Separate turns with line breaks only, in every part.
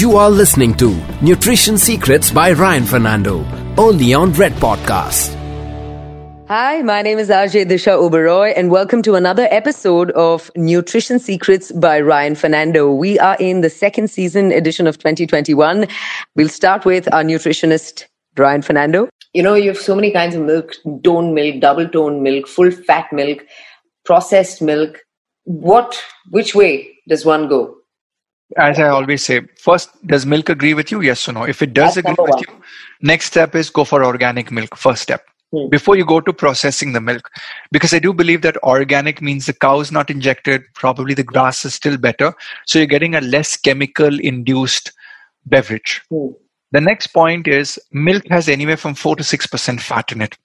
You are listening to Nutrition Secrets by Ryan Fernando, only on Red Podcast.
Hi, my name is RJ Disha Oberoi, and welcome to another episode of Nutrition Secrets by Ryan Fernando. We are in the second season edition of 2021. We'll start with our nutritionist, Ryan Fernando. You know, you have so many kinds of milk tone milk, double tone milk, full fat milk, processed milk. What, which way does one go?
As I always say, first, does milk agree with you? Yes or no? If it does
That's
agree with
one.
you, next step is go for organic milk. First step.
Hmm.
Before you go to processing the milk, because I do believe that organic means the cow is not injected, probably the grass is still better. So you're getting a less chemical induced beverage.
Hmm.
The next point is milk has anywhere from 4 to 6% fat in it.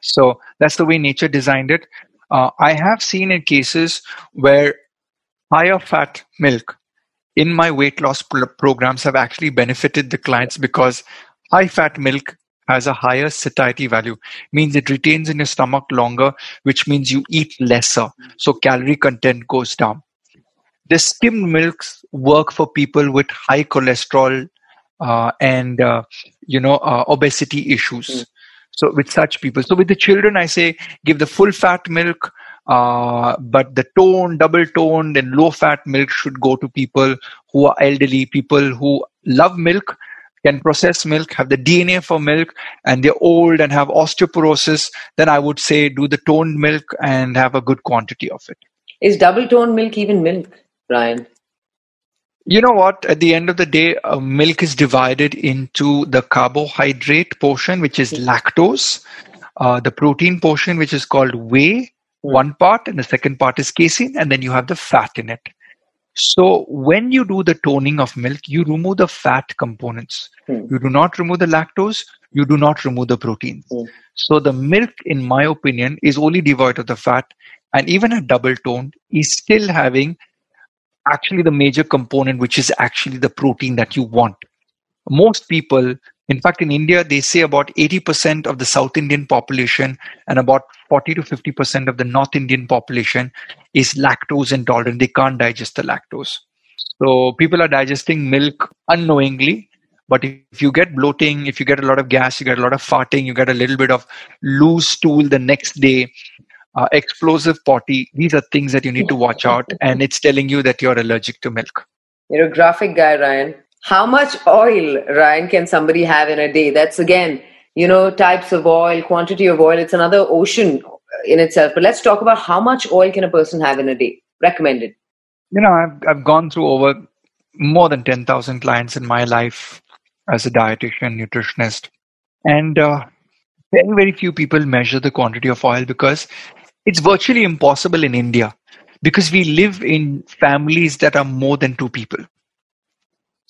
So that's the way nature designed it. Uh, I have seen in cases where higher fat milk in my weight loss pro- programs have actually benefited the clients because high fat milk has a higher satiety value. Means it retains in your stomach longer which means you eat lesser. So calorie content goes down. The skimmed milks work for people with high cholesterol uh, and uh, you know uh, obesity issues.
Mm.
so with such people. So with the children i say give the full fat milk uh, but the tone double toned and low fat milk should go to people who are elderly people who love milk can process milk have the dna for milk and they're old and have osteoporosis then i would say do the toned milk and have a good quantity of it
Is double toned milk even milk, Ryan?
You know what? At the end of the day, uh, milk is divided into the carbohydrate portion, which is lactose, uh, the protein portion, which is called whey,
Hmm.
One part, and the second part is casein, and then you have the fat in it. So when you do the toning of milk, you remove the fat components.
Hmm.
You do not remove the lactose. You do not remove the protein
Hmm.
So the milk, in my opinion, is only devoid of the fat, and even a double toned, is still having actually the major component, which is actually the protein that you want. Most people, in fact, in India, they say about 80% of the South Indian population and about 40 to 50% of the North Indian population is lactose intolerant. They can't digest the lactose. So people are digesting milk unknowingly. But if you get bloating, if you get a lot of gas, you get a lot of farting, you get a little bit of loose stool the next day, uh, explosive potty, these are things that you need to watch out. And it's telling you that you're allergic to milk.
You're a graphic guy, Ryan. How much oil, Ryan, can somebody have in a day? That's again, you know, types of oil, quantity of oil. It's another ocean in itself. But let's talk about how much oil can a person have in a day? Recommended.
You know, I've, I've gone through over more than 10,000 clients in my life as a dietitian, nutritionist. And uh, very, very few people measure the quantity of oil because it's virtually impossible in India because we live in families that are more than two people.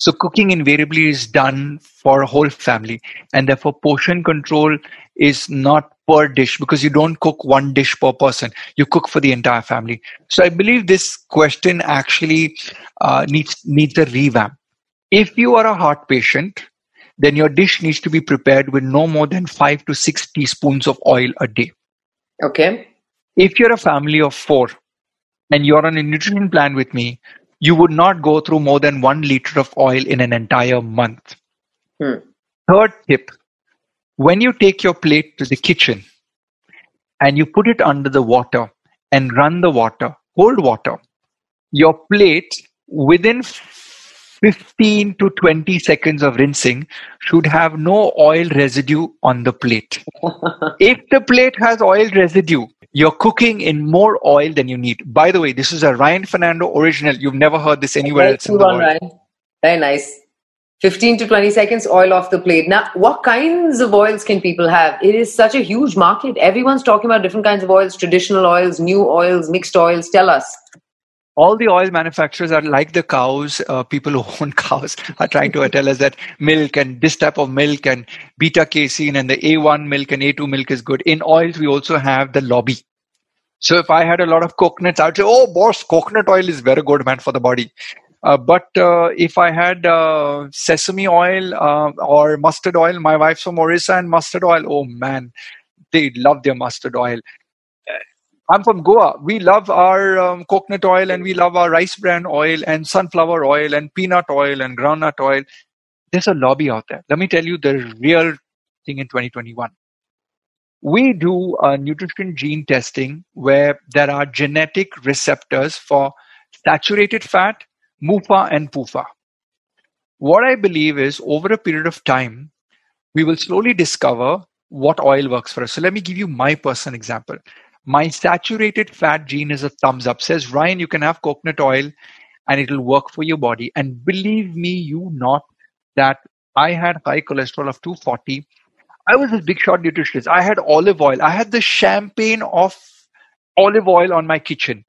So cooking invariably is done for a whole family, and therefore portion control is not per dish because you don't cook one dish per person. You cook for the entire family. So I believe this question actually uh, needs needs a revamp. If you are a heart patient, then your dish needs to be prepared with no more than five to six teaspoons of oil a day.
Okay.
If you're a family of four and you're on a nutrition plan with me, you would not go through more than one liter of oil in an entire month.
Hmm.
Third tip when you take your plate to the kitchen and you put it under the water and run the water, cold water, your plate within 15 to 20 seconds of rinsing should have no oil residue on the plate. if the plate has oil residue, you're cooking in more oil than you need. By the way, this is a Ryan Fernando original. You've never heard this anywhere else in the world.
Ryan. Very nice. 15 to 20 seconds, oil off the plate. Now, what kinds of oils can people have? It is such a huge market. Everyone's talking about different kinds of oils, traditional oils, new oils, mixed oils. Tell us.
all the oil manufacturers are like the cows. Uh, people who own cows are trying to tell us that milk and this type of milk and beta casein and the A1 milk and A2 milk is good. In oils, we also have the lobby. So if I had a lot of coconuts, I would say, "Oh, boss, coconut oil is very good, man, for the body." Uh, but uh, if I had uh, sesame oil uh, or mustard oil, my wife's from Orissa and mustard oil, oh man, they love their mustard oil. I'm from Goa. We love our um, coconut oil and we love our rice bran oil and sunflower oil and peanut oil and groundnut oil. There's a lobby out there. Let me tell you the real thing in 2021. We do a nutrition gene testing where there are genetic receptors for saturated fat, MUFA, and PUFA. What I believe is over a period of time, we will slowly discover what oil works for us. So let me give you my personal example. My saturated fat gene is a thumbs up, says Ryan, you can have coconut oil and it'll work for your body. And believe me, you not that I had high cholesterol of 240. I was a big shot nutritionist. I had olive oil. I had the champagne of olive oil on my kitchen.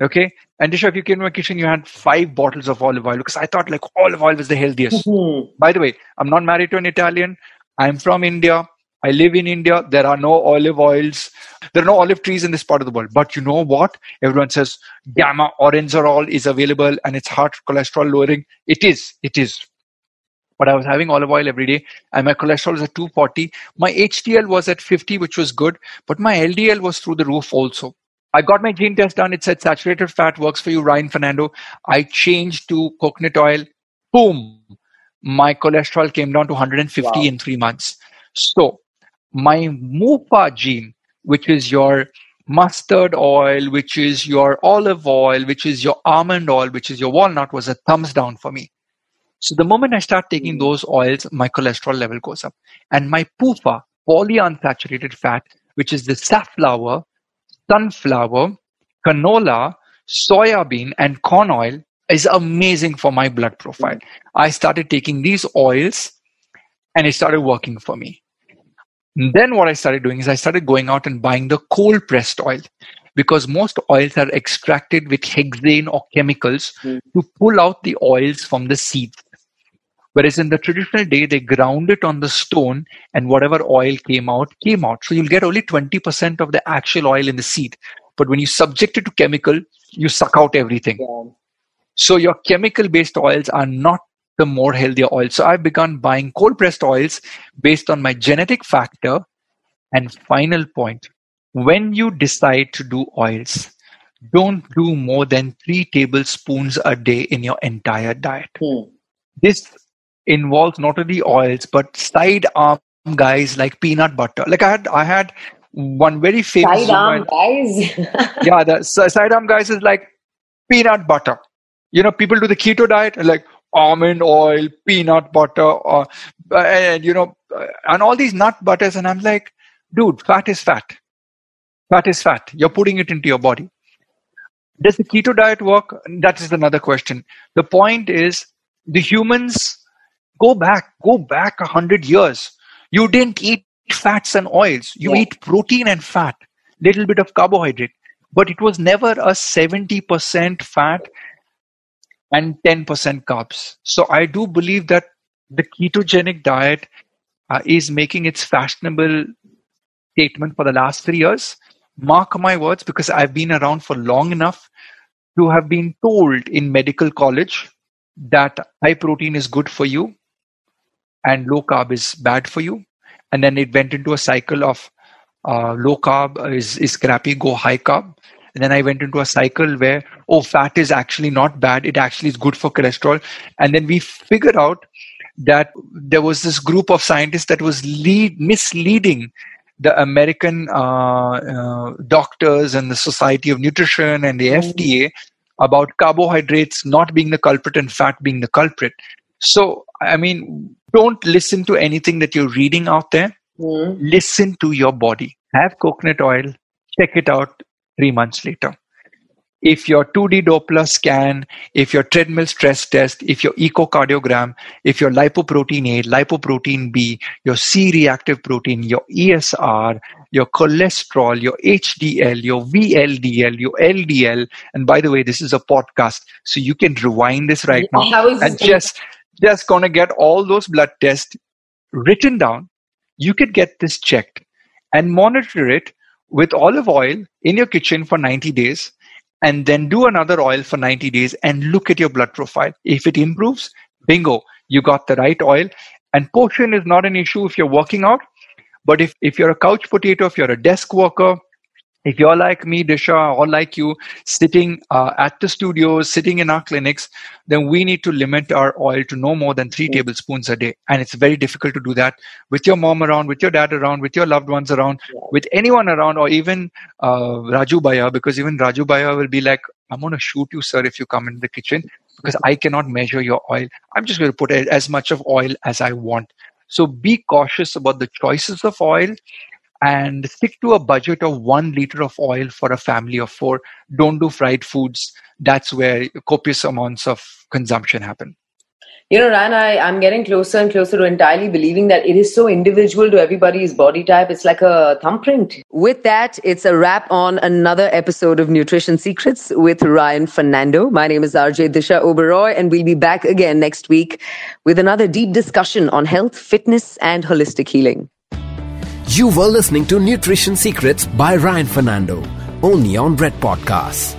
Okay. And Disha, if you came to my kitchen, you had five bottles of olive oil because I thought like olive oil was the healthiest. Mm-hmm. By the way, I'm not married to an Italian. I'm from India. I live in India. There are no olive oils. There are no olive trees in this part of the world. But you know what? Everyone says gamma oryzanol is available and it's heart cholesterol lowering. It is. It is. But I was having olive oil every day and my cholesterol was at 240. My HDL was at 50, which was good. But my LDL was through the roof also. I got my gene test done. It said saturated fat works for you, Ryan Fernando. I changed to coconut oil. Boom. My cholesterol came down to 150 wow. in three months. So my MUFA gene, which is your mustard oil, which is your olive oil, which is your almond oil, which is your walnut, was a thumbs down for me. So the moment I start taking hmm. those oils, my cholesterol level goes up. And my PUFA, polyunsaturated fat, which is the safflower, sunflower, canola, soya bean, and corn oil, is amazing for my blood profile. Hmm. I started taking these oils and it started working for me. Then what I started doing is I started going out and buying the cold pressed oil because most oils are extracted with hexane or chemicals mm. to pull out the oils from the seeds. Whereas in the traditional day, they ground it on the stone and whatever oil came out, came out. So you'll get only 20% of the actual oil in the seed. But when you subject it to chemical, you suck out everything. Yeah. So your chemical based oils are not the more healthier oil. So I've begun buying cold pressed oils based on my genetic factor. And final point when you decide to do oils, don't do more than three tablespoons a day in your entire diet. Hmm. This involves not only oils but side arm guys like peanut butter. Like I had, I had one very famous
side arm guys.
yeah, the side arm guys is like peanut butter. You know, people do the keto diet like almond oil, peanut butter, or, uh, and you know, uh, and all these nut butters. And I'm like, dude, fat is fat. Fat is fat. You're putting it into your body. Does the keto diet work? That is another question. The point is, the humans go back, go back a hundred years. You didn't eat fats and oils. You yeah. eat protein and fat, little bit of carbohydrate, but it was never a 70% fat and 10% carbs. So I do believe that the ketogenic diet uh, is making its fashionable statement for the last three years. Mark my words, because I've been around for long enough to have been told in medical college that high protein is good for you and low carb is bad for you. And then it went into a cycle of uh, low carb is, is crappy, go high carb. And then I went into a cycle where, oh, fat is actually not bad. It actually is good for cholesterol. And then we figured out that there was this group of scientists that was lead, misleading the American uh, uh, doctors and the Society of Nutrition and the mm. FDA about carbohydrates not being the culprit and fat being the culprit. So, I mean, don't listen to anything that you're reading out there. Mm. Listen to your body. Have coconut oil, check it out, three months later. If your 2D Doppler scan, if your treadmill stress test, if your echocardiogram, if your lipoprotein A, lipoprotein B, your C reactive protein, your ESR, your cholesterol, your HDL, your VLDL, your LDL, and by the way, this is a podcast, so you can rewind this right now and just just gonna get all those blood tests written down. You could get this checked and monitor it with olive oil in your kitchen for 90 days and then do another oil for 90 days and look at your blood profile. If it improves, bingo, you got the right oil. And portion is not an issue if you're working out. But if, if you're a couch potato, if you're a desk worker, if you're like me, Disha, or like you, sitting uh, at the studios, sitting in our clinics, then we need to limit our oil to no more than three mm. tablespoons a day. And it's very difficult to do that with your mom around, with your dad around, with your loved ones around, yeah. with anyone around, or even uh, Raju Bhaiya, because even Raju Bhaiya will be like, I'm going to shoot you, sir, if you come into the kitchen, because I cannot measure your oil. I'm just going to put as much of oil as I want. So be cautious about the choices of oil and stick to a budget of one liter of oil for a family of four. Don't do fried foods. That's where copious amounts of consumption happen.
You know, Ryan, I, I'm getting closer and closer to entirely believing that it is so individual to everybody's body type. It's like a thumbprint. With that, it's a wrap on another episode of Nutrition Secrets with Ryan Fernando. My name is RJ Disha Oberoi, and we'll be back again next week with another deep discussion on health, fitness, and holistic healing.
You were listening to Nutrition Secrets by Ryan Fernando, only on Red Podcasts.